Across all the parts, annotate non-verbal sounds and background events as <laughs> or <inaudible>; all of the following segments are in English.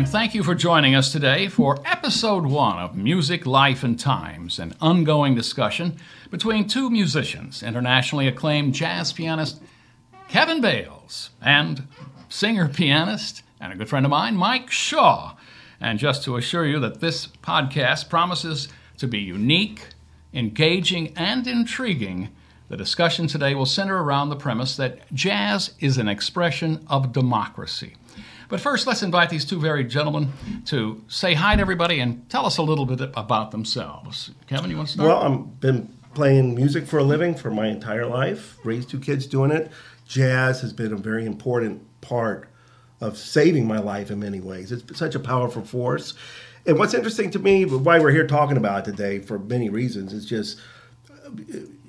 and thank you for joining us today for episode one of Music, Life, and Times, an ongoing discussion between two musicians, internationally acclaimed jazz pianist Kevin Bales and singer pianist and a good friend of mine, Mike Shaw. And just to assure you that this podcast promises to be unique, engaging, and intriguing, the discussion today will center around the premise that jazz is an expression of democracy. But first, let's invite these two very gentlemen to say hi to everybody and tell us a little bit about themselves. Kevin, you want to start? Well, I've been playing music for a living for my entire life, raised two kids doing it. Jazz has been a very important part of saving my life in many ways. It's such a powerful force. And what's interesting to me, why we're here talking about it today for many reasons, is just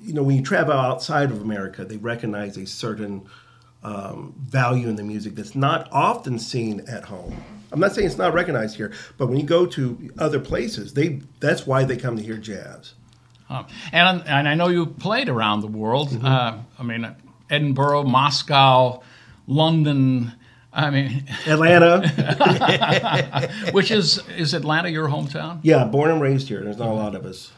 you know, when you travel outside of America, they recognize a certain um, value in the music that's not often seen at home. I'm not saying it's not recognized here, but when you go to other places, they that's why they come to hear jazz. And and I know you played around the world. Mm-hmm. Uh, I mean, Edinburgh, Moscow, London. I mean, Atlanta, <laughs> <laughs> which is is Atlanta your hometown? Yeah, born and raised here. There's not a lot of us.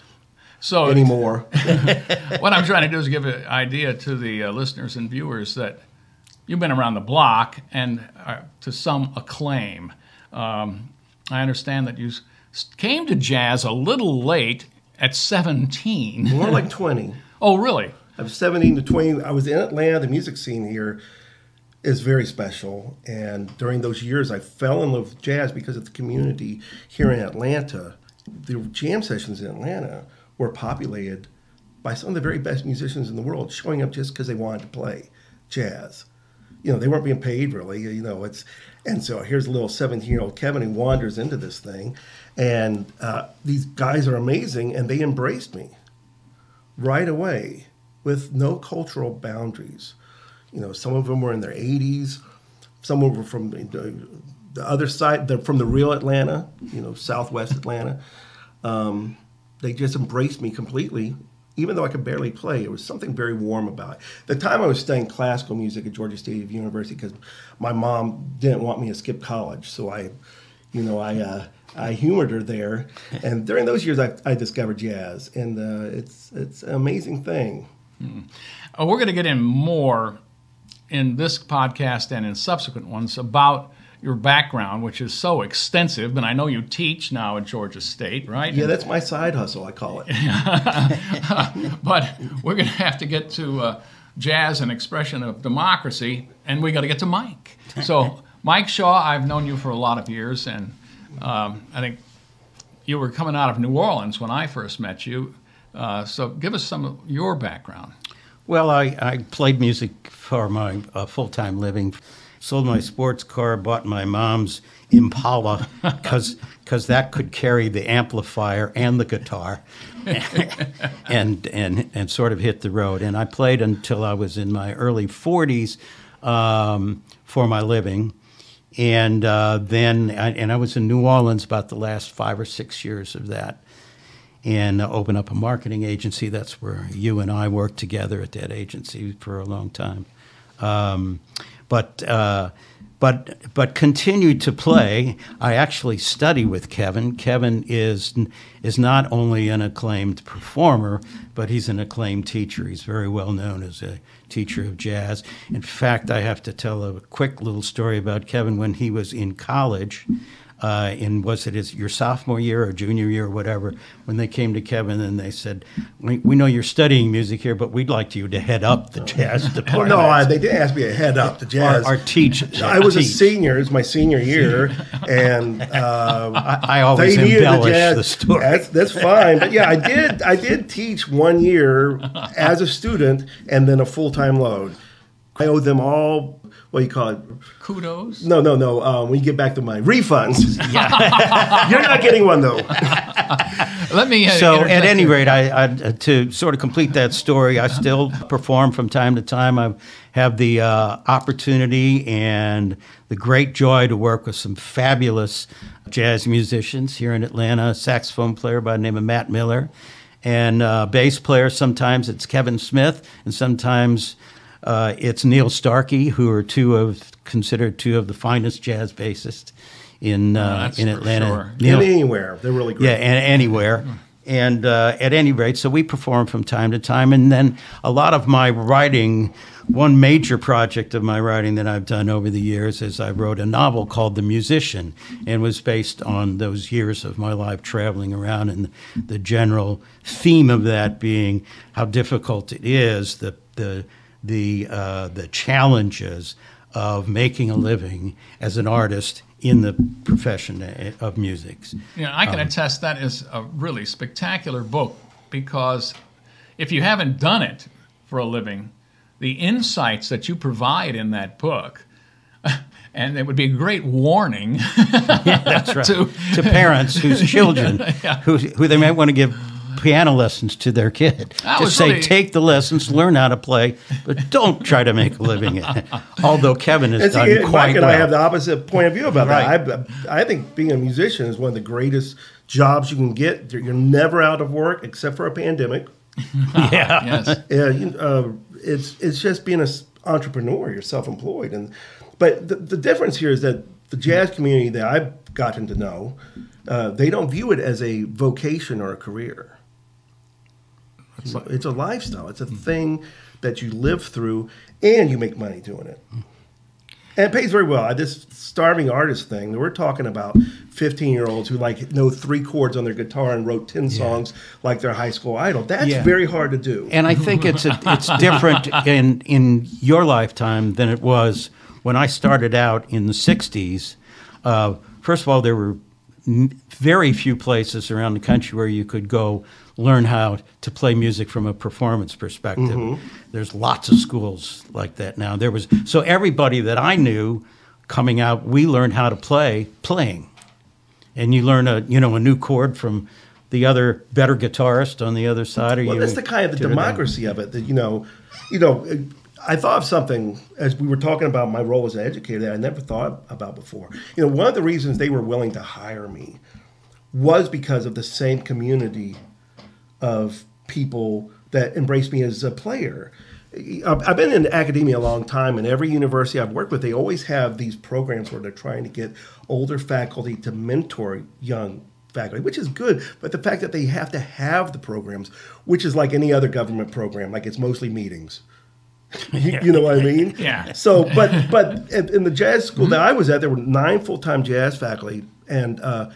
So anymore. <laughs> what I'm trying to do is give an idea to the uh, listeners and viewers that you've been around the block and uh, to some acclaim. Um, I understand that you came to jazz a little late at 17. More like <laughs> 20. oh, really? I was 17 to 20. I was in Atlanta. The music scene here is very special. And during those years, I fell in love with jazz because of the community here in Atlanta. The jam sessions in Atlanta were populated by some of the very best musicians in the world showing up just because they wanted to play jazz. You know, they weren't being paid really, you know, it's, and so here's a little 17 year old Kevin who wanders into this thing. And uh, these guys are amazing and they embraced me right away with no cultural boundaries. You know, some of them were in their 80s, some were from the, the other side, they're from the real Atlanta, you know, Southwest Atlanta. Um, they just embraced me completely even though I could barely play, it was something very warm about it. The time I was studying classical music at Georgia State University because my mom didn't want me to skip college, so I, you know, I uh, I humored her there. <laughs> And during those years, I, I discovered jazz, and uh, it's it's an amazing thing. Hmm. Uh, we're going to get in more in this podcast and in subsequent ones about your background, which is so extensive, and I know you teach now at Georgia State, right? Yeah, that's my side hustle, I call it. <laughs> but we're going to have to get to uh, jazz and expression of democracy, and we got to get to Mike. So, Mike Shaw, I've known you for a lot of years, and um, I think you were coming out of New Orleans when I first met you. Uh, so, give us some of your background. Well, I, I played music for my uh, full time living sold my sports car, bought my mom's Impala <laughs> because because that could carry the amplifier and the guitar, <laughs> and and and sort of hit the road. And I played until I was in my early 40s um, for my living, and uh, then I, and I was in New Orleans about the last five or six years of that. And uh, open up a marketing agency. That's where you and I worked together at that agency for a long time. Um, but uh, but but continued to play. I actually study with Kevin. Kevin is is not only an acclaimed performer, but he's an acclaimed teacher. He's very well known as a teacher of jazz. In fact, I have to tell a quick little story about Kevin when he was in college uh, in was it his your sophomore year or junior year or whatever when they came to Kevin and they said, "We, we know you're studying music here, but we'd like you to head up the jazz <laughs> department." Oh, no, I, they didn't ask me to head up the jazz. Our, our teach. I was teach. a senior. It was my senior <laughs> year, and uh, <laughs> I, I, always embellish the, the story. That's, that's fine, but yeah, I did. I did teach one year as a student and then a full time load. I owe them all what do you call it? Kudos. No, no, no. Um, when you get back to my refunds, <laughs> you're not getting one though. Let me. Uh, so, at any rate, I, I, to sort of complete that story, I still perform from time to time. I have the uh, opportunity and the great joy to work with some fabulous jazz musicians here in Atlanta. A saxophone player by the name of Matt Miller, and uh, bass player. Sometimes it's Kevin Smith, and sometimes uh, it's Neal Starkey, who are two of considered two of the finest jazz bassists in uh, that's in Atlanta. sure. Neil- And anywhere, they're really great. yeah, and anywhere. And uh, at any rate, so we perform from time to time. And then a lot of my writing, one major project of my writing that I've done over the years is I wrote a novel called The Musician and was based on those years of my life traveling around and the general theme of that being how difficult it is, the, the, the, uh, the challenges of making a living as an artist in the profession of music. You know, I can attest that is a really spectacular book because if you haven't done it for a living, the insights that you provide in that book, <laughs> and it would be a great warning <laughs> That's <laughs> right. to to parents whose children, who, who they might want to give piano lessons to their kid. That Just was say, really- take the lessons, learn how to play, but don't try to make a living at <laughs> it. Although Kevin has And see, done and Mike quite and well. I have the opposite point of view about Right. that. I, I think being a musician is one of the greatest jobs you can get. You're never out of work except for a pandemic. <laughs> yeah. yes. Yeah, you, uh, it's it's just being an entrepreneur. You're self-employed, and but the, the difference here is that the jazz community that I've gotten to know, uh, they don't view it as a vocation or a career. It's, a- it's a lifestyle. It's a thing that you live through, and you make money doing it. And it pays very well. This starving artist thing, we're talking about 15 year olds who like know three chords on their guitar and wrote 10 songs like their high school idol. That's Yeah. very hard to do. And I think it's a, it's <laughs> different in in your lifetime than it was when I started out in the '60s. Uh, first of all, there were n- very few places around the country where you could go learn how to play music from a performance perspective. Mm-hmm. There's lots of schools like that now. There was so everybody that I knew coming out, we learned how to play playing and you learn a you know a new chord from the other better guitarist on the other side, or Well, you that's the kind of the tear it down. democracy of it. That you know, you know, I thought of something as we were talking about my role as an educator that I never thought about before. You know, one of the reasons they were willing to hire me was because of the same community of people that embraced me as a player. I've been in academia a long time, and every university I've worked with, they always have these programs where they're trying to get older faculty to mentor young faculty, which is good. But the fact that they have to have the programs, which is like any other government program, like it's mostly meetings. You, you know what I mean? Yeah. So, but but in in the jazz school that mm-hmm. I was at, there were nine full time jazz faculty, and uh,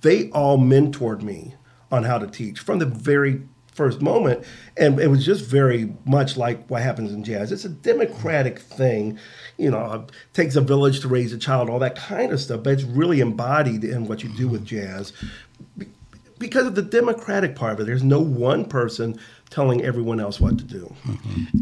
they all mentored me on how to teach from the very first moment, and it was just very much like what happens in jazz. It's a democratic thing, you know. It takes a village to raise a child, all that kind of stuff, but it's really embodied in what you do with mm-hmm. jazz be- because of the democratic part of it. There's no one person telling everyone else what to do.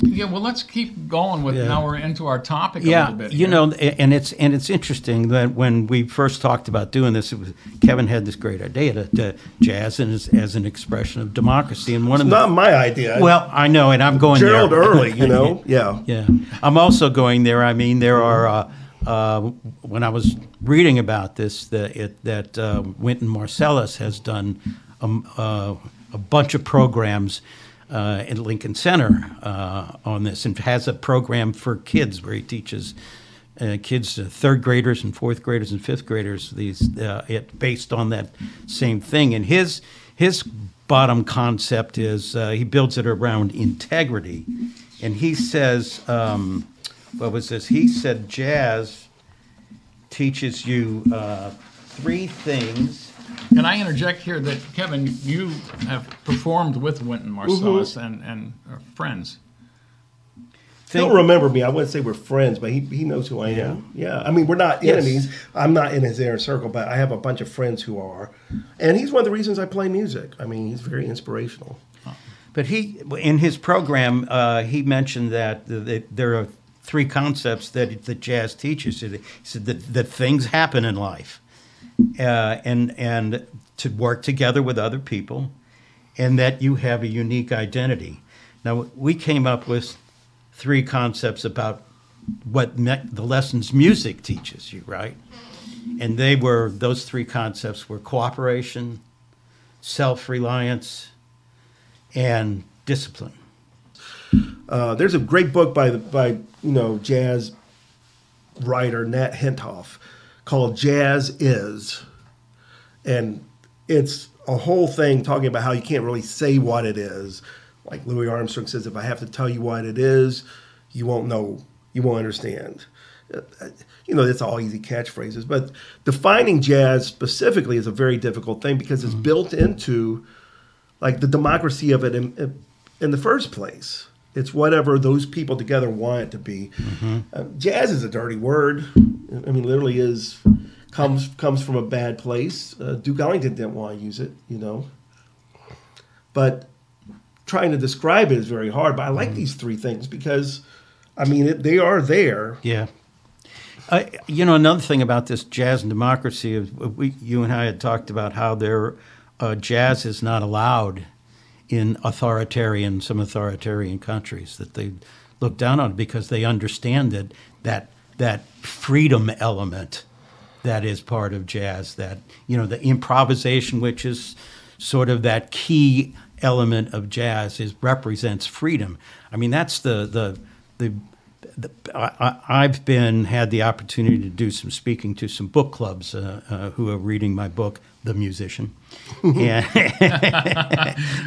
Yeah, well, let's keep going with now we're into our topic a Yeah, little bit. you here. know, and it's and it's interesting that when we first talked about doing this, it was Kevin had this great idea to, to jazz and as, as an expression of democracy, and one of the Not my idea. well, I know, and I'm going Gerald there. Early, you <laughs> know, yeah. Yeah, I'm also going there. I mean, there are. Uh, uh, when I was reading about this, that it, that uh, Marsalis has done um, uh, a bunch of programs uh, at Lincoln Center uh, on this, and has a program for kids where he teaches. Uh, kids, third graders and fourth graders and fifth graders, these it based on that same thing. And his his bottom concept is he builds it around integrity, and he says, um, what was this? He said jazz teaches you uh, three things. Can I interject here that Kevin, you have performed with Wynton Marsalis Mm-hmm. and and are friends. He'll Think, remember me. I wouldn't say we're friends, but he, he knows who I am. Yeah. I mean, we're not Yes. enemies. I'm not in his inner circle, but I have a bunch of friends who are. And he's one of the reasons I play music. I mean, he's very inspirational. but he in his program uh, he mentioned that, that there are three concepts that that jazz teaches. He said that, that things happen in life, uh, and and to work together with other people, and that you have a unique identity. Now we came up with three concepts about what the lessons music teaches you, right? And they were those three concepts were cooperation, self-reliance, and discipline. Uh, there's a great book by the by you know jazz writer Nat Hentoff called Jazz Is. And it's a whole thing talking about how you can't really say what it is. Like Louis Armstrong says, if I have to tell you what it is, you won't know, you won't understand. Uh, You know, it's all easy catchphrases, but defining jazz specifically is a very difficult thing because it's built into like the democracy of it in, in the first place. It's whatever those people together want it to be. Uh, jazz is a dirty word. I mean, literally is comes comes from a bad place. Uh, Duke Ellington didn't want to use it, you know. But trying to describe it is very hard. But I like these three things because, I mean, it, they are there. Yeah. Uh, you know, another thing about this jazz and democracy is we, you and I had talked about how there, uh, jazz is not allowed in authoritarian, some authoritarian countries that they look down on because they understand that that that freedom element that is part of jazz, that you know, the improvisation, which is sort of that key element of jazz, is represents freedom. I mean, that's the the the the, I, I- I've been had the opportunity to do some speaking to some book clubs uh, uh, who are reading my book, The Musician, <laughs> and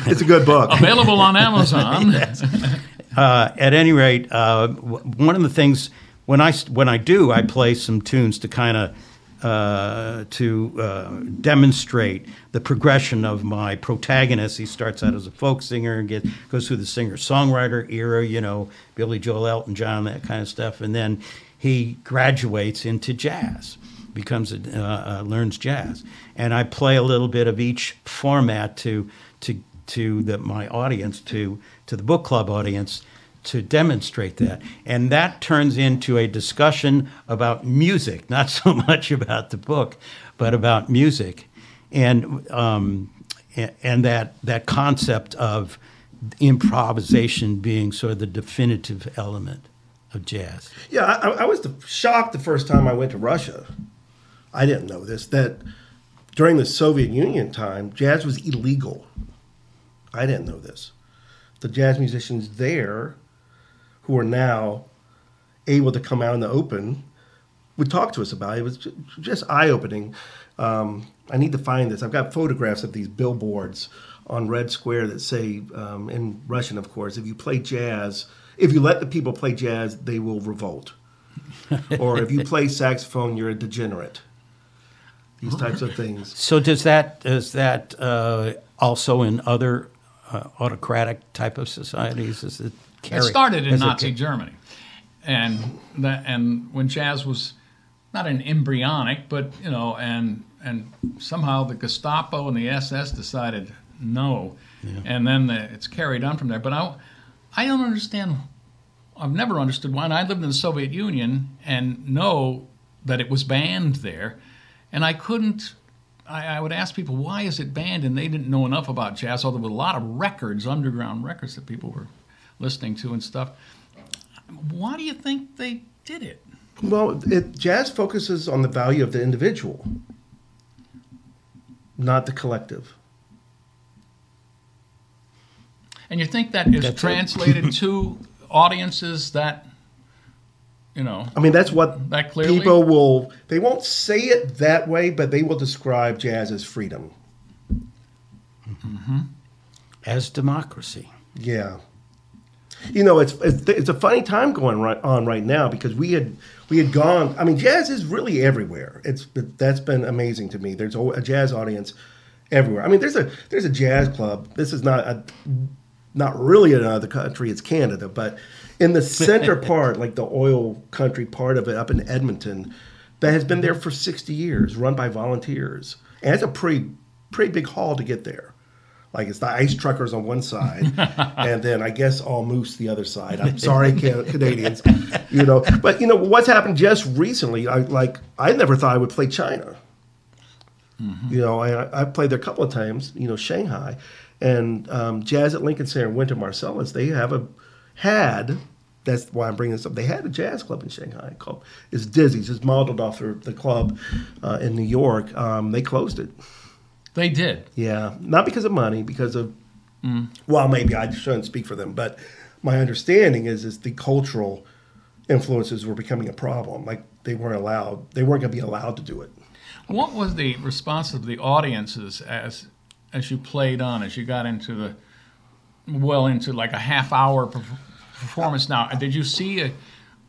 It's a good book. Available on Amazon. <laughs> uh, at any rate, uh, w- one of the things when I s- when I do, I play some tunes to kind of uh, to uh, demonstrate the progression of my protagonist. He starts out as a folk singer and get, goes through the singer songwriter era, you know, Billy Joel, Elton John, that kind of stuff, and then he graduates into jazz becomes a, uh, uh, learns jazz, and I play a little bit of each format to to to the, my audience to to the book club audience to demonstrate that, and that turns into a discussion about music, not so <laughs> much about the book, but about music, and um, and that that concept of improvisation being sort of the definitive element of jazz. Yeah, I, I was shocked the first time I went to Russia. I didn't know this that during the Soviet Union time, jazz was illegal. I didn't know this. The jazz musicians there, who are now able to come out in the open, would talk to us about it. It was just eye opening. Um, I need to find this. I've got photographs of these billboards on Red Square that say, um, in Russian, of course, if you play jazz, if you let the people play jazz, they will revolt. <laughs> or if you play saxophone, you're a degenerate. These types of things. So does that does that uh, also in other uh, autocratic type of societies? Is it It started in Nazi Germany, and that and when jazz was not an embryonic, but you know, and and somehow the Gestapo and the SS decided no, and then the, it's carried on from there. But I, I don't understand. I've never understood why. And I lived in the Soviet Union and know that it was banned there, and I couldn't. I, I would ask people why is it banned, and they didn't know enough about jazz. Although there were a lot of records, underground records that people were listening to and stuff. Why do you think they did it? Well, it, jazz focuses on the value of the individual, not the collective. And you think that is That's translated <laughs> to audiences that, you know, I mean, that's what That clearly? people will. They won't say it that way, but they will describe jazz as freedom. mm-hmm. as democracy? Yeah. You know, it's it's, it's a funny time going right on right now because we had we had gone. I mean, jazz is really everywhere. It's that's been amazing to me. There's a jazz audience everywhere. I mean, there's a there's a jazz club. This is not a not really another country. It's Canada, but in the center <laughs> part, like the oil country part of it, up in Edmonton, that has been there mm-hmm. for 60 years, run by volunteers, and it's a pretty pretty big haul to get there. Like it's the ice truckers on one side, <laughs> and then I guess all moose the other side. I'm sorry, <laughs> Canadians, you know. But you know what's happened just recently? I like I never thought I would play China. You know, I I played there a couple of times. You know, Shanghai, and um, Jazz at Lincoln Center, Wynton Marsalis. They have a had. That's why I'm bringing this up. They had a jazz club in Shanghai called it's Dizzy's. It's modeled off of the club uh, in New York. Um, they closed it. They did. Yeah, not because of money, because of mm. well, maybe I shouldn't speak for them, but my understanding is is the cultural influences were becoming a problem. Like they weren't allowed, they weren't going to be allowed to do it. What was the response of the audiences as as you played on, as you got into the well into like a half hour performance? Now, did you see a,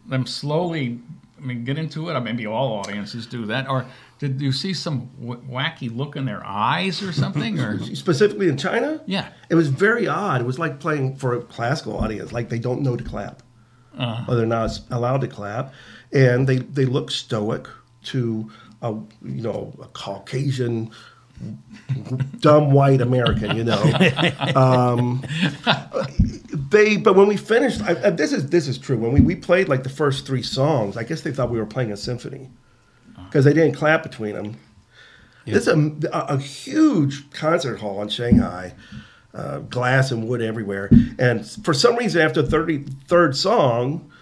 them slowly? I mean, get into it. Or maybe all audiences do that, or did you see some w- wacky look in their eyes or something? Or <laughs> Specifically in China, Yeah. it was very odd. It was like playing for a classical audience, like they don't know to clap, or they're not allowed to clap, and they they look stoic to a you know a Caucasian dumb white American, you know. <laughs> Um, they, but when we finished, I, I- this is this is true. When we, we played like the first three songs, I guess they thought we were playing a symphony because they didn't clap between them. This is a, a, huge concert hall in Shanghai, uh, glass and wood everywhere, and for some reason, after the thirty third song,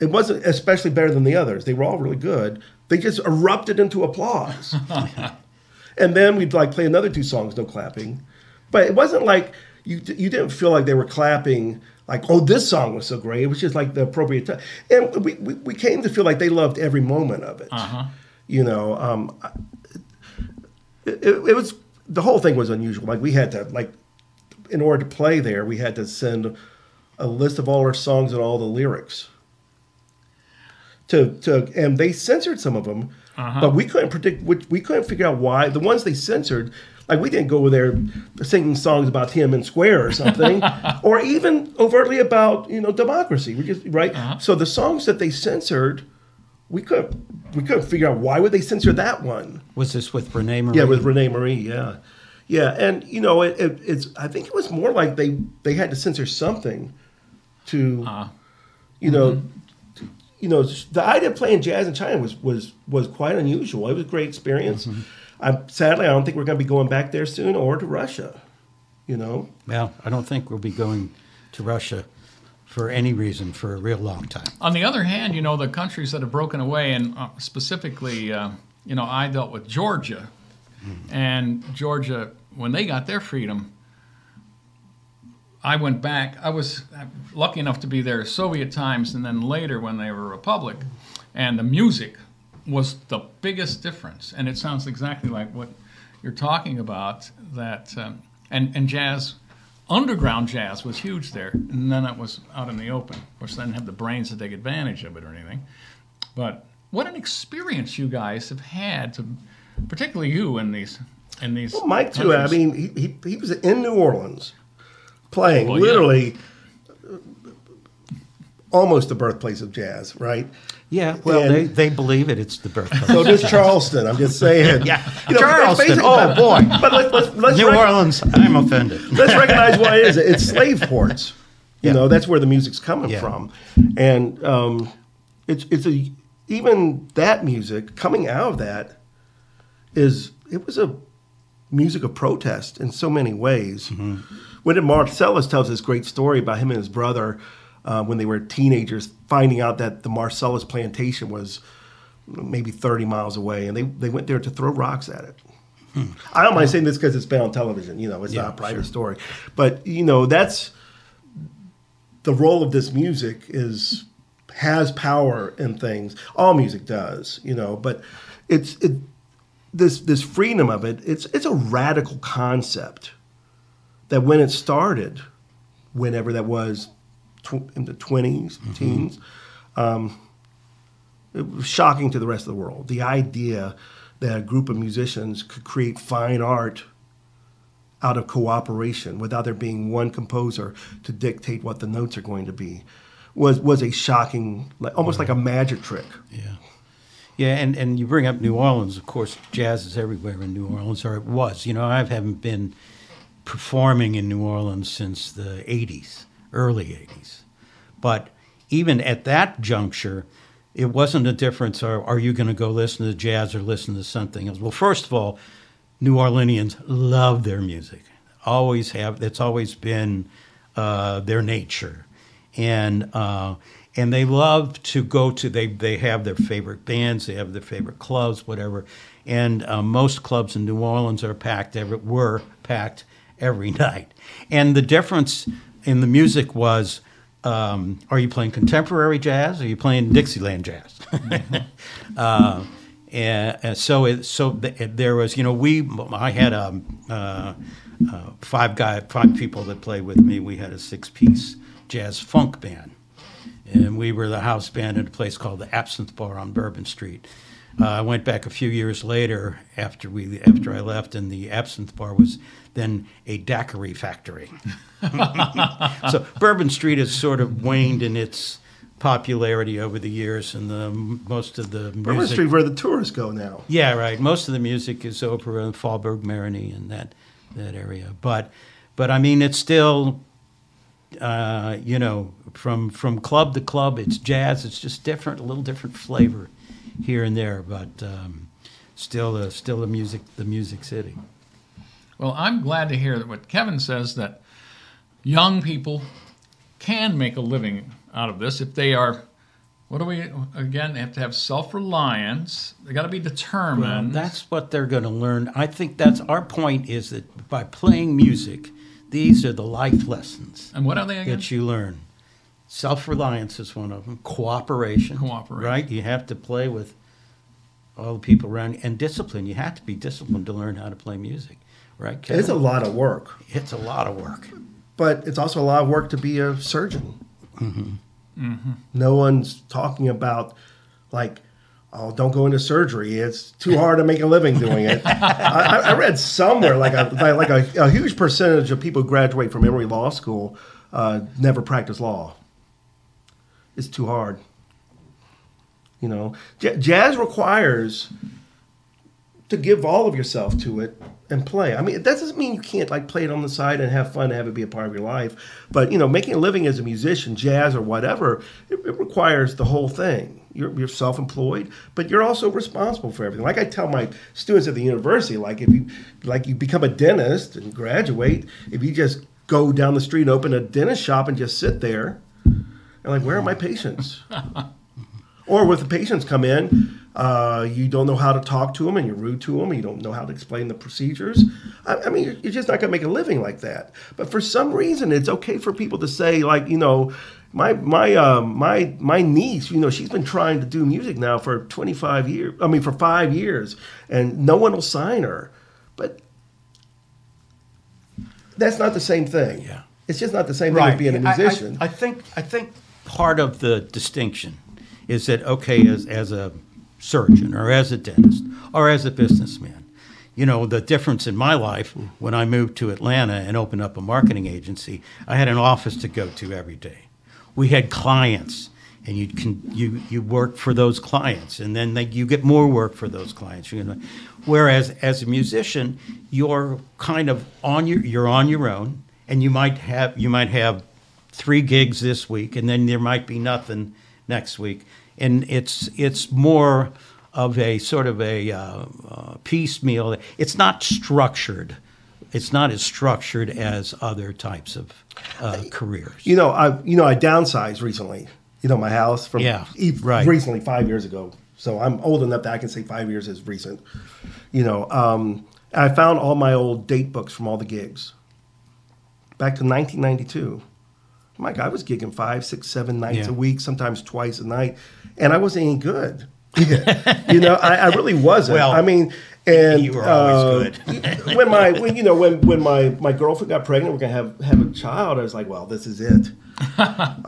it wasn't especially better than the others. They were all really good. They just erupted into applause. <laughs> and then we'd like play another two songs, no clapping. But it wasn't like you you didn't feel like they were clapping like, oh, this song was so great. It was just like the appropriate time. And we, we, we came to feel like they loved every moment of it. Uh-huh. You know, um, it, it, it was the whole thing was unusual. Like we had to like in order to play there, we had to send a list of all our songs and all the lyrics. To, to and they censored some of them, but we couldn't predict. Which, we couldn't figure out why the ones they censored. Like we didn't go over there singing songs about Tiananmen Square or something, <laughs> or even overtly about you know democracy. We just right. Uh-huh. So the songs that they censored, we couldn't we couldn't figure out why would they censor that one. Was this with René Marie? Yeah, with René Marie. Yeah, yeah, and you know, it, it, it's. I think it was more like they they had to censor something to, uh-huh. you know, t- you know, the idea of playing jazz in China was was was quite unusual. It was a great experience. I'm sadly, I don't think we're going to be going back there soon or to Russia. You know, Well, I don't think we'll be going to Russia for any reason for a real long time. On the other hand, you know, the countries that have broken away, and uh, specifically, uh, you know, I dealt with Georgia. And Georgia, when they got their freedom, I went back. I was lucky enough to be there Soviet times and then later when they were a republic. And the music was the biggest difference. And it sounds exactly like what you're talking about that, um, and, and jazz underground jazz was huge there, and then it was out in the open. Of course, they didn't have the brains to take advantage of it or anything. But what an experience you guys have had to, particularly you in these in these. well, Mike too. I mean, he, he he was in New Orleans, playing Well, literally. uh, Almost the birthplace of jazz, right? Yeah, well, And- they, they believe it. It's the birthplace. So does Charleston. I'm just saying. Yeah. You know, Charleston, oh, boy. But let's, let's, let's, New rec- Orleans, I'm offended. let's recognize what it is. <laughs> It's slave ports. You Yeah. know, that's where the music's coming Yeah. from, and um, it's it's a even that music coming out of that is it was a music of protest in so many ways. Mm-hmm. When did Marsalis tells this great story about him and his brother uh, when they were teenagers, finding out that the Marsalis plantation was maybe 30 miles away, and they, they went there to throw rocks at it. I don't mind saying this because it's been on television. You know, it's Hmm. Yeah, not a private sure. story, but you know that's the role of this music is has power in things. All music does, you know, but it's it this this freedom of it. It's it's a radical concept that when it started, whenever that was tw- in the 20s, teens, um, it was shocking to the rest of the world. The idea that a group of musicians could create fine art out of cooperation without there being one composer to dictate what the notes are going to be was was a shocking like almost like a magic trick Yeah. Yeah, and, and you bring up New Orleans. Of course, jazz is everywhere in New Orleans, or it was. You know, I haven't been performing in New Orleans since the 80s, early 80s. But even at that juncture, it wasn't a difference. Are, are you going to go listen to jazz or listen to something else? Well, first of all, New Orleanians love their music. Always have. It's always been uh, their nature, and uh, and they love to go to. They they have their favorite bands. They have their favorite clubs, whatever. And uh, most clubs in New Orleans are packed. Every were packed every <laughs> night. And the difference in the music was um, are you playing contemporary jazz? Or are you playing Dixieland jazz? <laughs> uh, and, and, so it, so th- there was, you know, we I had a uh, uh, five guy five people that played with me. We had a six piece jazz funk band, and we were the house band at a place called the Absinthe Bar on Bourbon Street. Uh, I went back a few years later after we after I left, and the Absinthe Bar was then a daiquiri factory. <laughs> so Bourbon Street has sort of waned in its popularity over the years, and the most of the Bourbon Street, where the tourists go now. yeah, right. Most of the music is opera and Faubourg Marigny and that that area. But but I mean, it's still uh, you know from from club to club, it's jazz. It's just different, a little different flavor here and there, but um, still a, still the music the music city. Well, I'm glad to hear that what Kevin says that young people can make a living out of this if they are. What do we again? They have to have self-reliance. They got to be determined. Well, that's what they're going to learn. I think that's our point. Is that by playing music, these are the life lessons and what are they again? that you learn. Self-reliance is one of them. Cooperation. Cooperation. Right. You have to play with all the people around you, and discipline. You have to be disciplined to learn how to play music. Right. Kevin? It's a lot of work, It's a lot of work. but it's also a lot of work to be a surgeon. No one's talking about like, oh, don't go into surgery. It's too hard to make a living doing it. <laughs> I, I read somewhere like a like a, a huge percentage of people who graduate from Emory Law School uh, never practice law. It's too hard. You know, J- jazz requires to give all of yourself to it and play. I mean, that doesn't mean you can't like play it on the side and have fun and have it be a part of your life. But you know, making a living as a musician, jazz or whatever, it, it requires the whole thing. You're, you're self-employed, but you're also responsible for everything. Like I tell my students at the university, like if you like you become a dentist and graduate, if you just go down the street and open a dentist shop and just sit there, and like, where are my patients? <laughs> Or with the patients come in, uh, you don't know how to talk to them and you're rude to them and you don't know how to explain the procedures. I, I mean, you're, you're just not going to make a living like that. But for some reason, it's okay for people to say, like, you know, my my um, my my niece, you know, she's been trying to do music now for 25 years. I mean, for five years, and no one will sign her. But that's not the same thing. Yeah. It's just not the same thing as being a musician. I, think I think part of the distinction is that okay, as as a surgeon or as a dentist or as a businessman, you know, the difference in my life when I moved to Atlanta and opened up a marketing agency, I had an office to go to every day. We had clients. And you can you you work for those clients, and then they, you get more work for those clients. You know, whereas as a musician, you're kind of on your you're on your own, and you might have you might have three gigs this week, and then there might be nothing next week. And it's it's more of a sort of a uh, uh, piecemeal. It's not structured. It's not as structured as other types of uh, careers. You know, I you know I downsized recently. You know, my house from Yeah, e- right. recently five years ago. So I'm old enough that I can say five years is recent. You know, um, I found all my old date books from all the gigs back to 1992. My God, I was gigging five, six, seven nights Yeah. a week, sometimes twice a night, and I wasn't any good. <laughs> <laughs> you know, I, I really wasn't. Well, I mean, and you were always uh, <laughs> when my when you know when when my my girlfriend got pregnant, we're gonna have have a child. I was like, well, this is it. All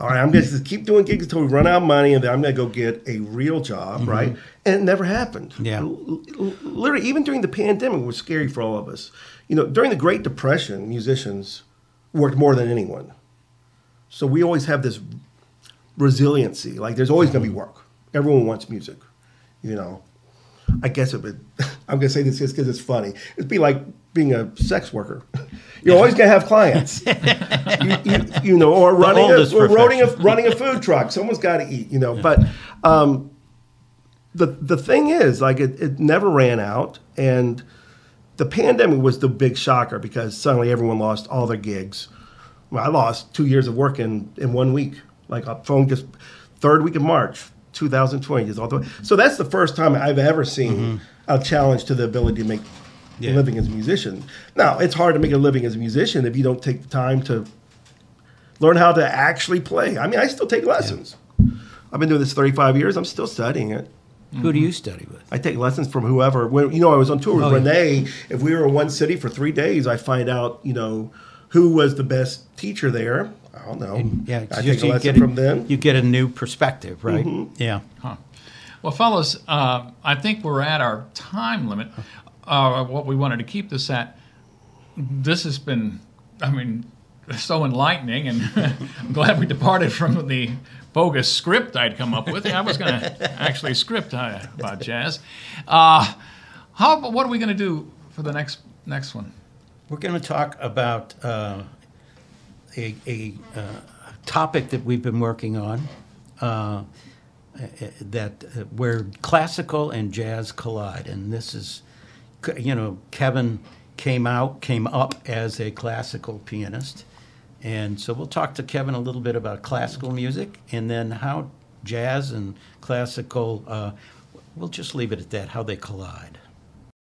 right, I'm gonna just keep doing gigs until we run out of money, and then I'm gonna go get a real job, right? And it never happened. Mm-hmm. Yeah. L- literally, even during the pandemic, it was scary for all of us. You know, during the Great Depression, musicians worked more than anyone. So we always have this resiliency. Like there's always going to be work. Everyone wants music, you know. I guess it would. <laughs> I'm going to say this just because it's funny. It'd be like being a sex worker. <laughs> You're always going to have clients, <laughs> you, you, you know, or running a, or running a running a food truck. Someone's got to eat, you know. But um, the the thing is, like, it, it never ran out, and the pandemic was the big shocker because suddenly everyone lost all their gigs. I lost two years of work in, in one week. Like a phone just third week of March, 2020. Just all the way. So that's the first time I've ever seen mm-hmm. a challenge to the ability to make Yeah. a living as a musician. Now it's hard to make a living as a musician if you don't take the time to learn how to actually play. I mean, I still take lessons. I've been doing this 35 years. I'm still studying it. Who do you mm-hmm. study with? I take lessons from whoever. When you know, I was on tour with Oh, yeah. René. If we were in one city for three days, I find out, you know, who was the best teacher there. I don't know. Yeah, I you- take a lesson get a- from them. You get a new perspective, right? Yeah. Well, fellas, uh, I think we're at our time limit. Uh, what we wanted to keep this at. This has been, I mean, <laughs> so enlightening, and <laughs> I'm glad we departed from the bogus script I'd come up with. I was going <laughs> to actually script uh, about jazz. Uh, how? about- What are we going to do for the next next one? We're going to talk about uh, a, a uh, topic that we've been working on, uh, uh, that uh, where classical and jazz collide, and this is, you know, Kevin came out, came up as a classical pianist, and so we'll talk to Kevin a little bit about classical music, and then how jazz and classical. Uh, we'll just leave it at that. How they collide.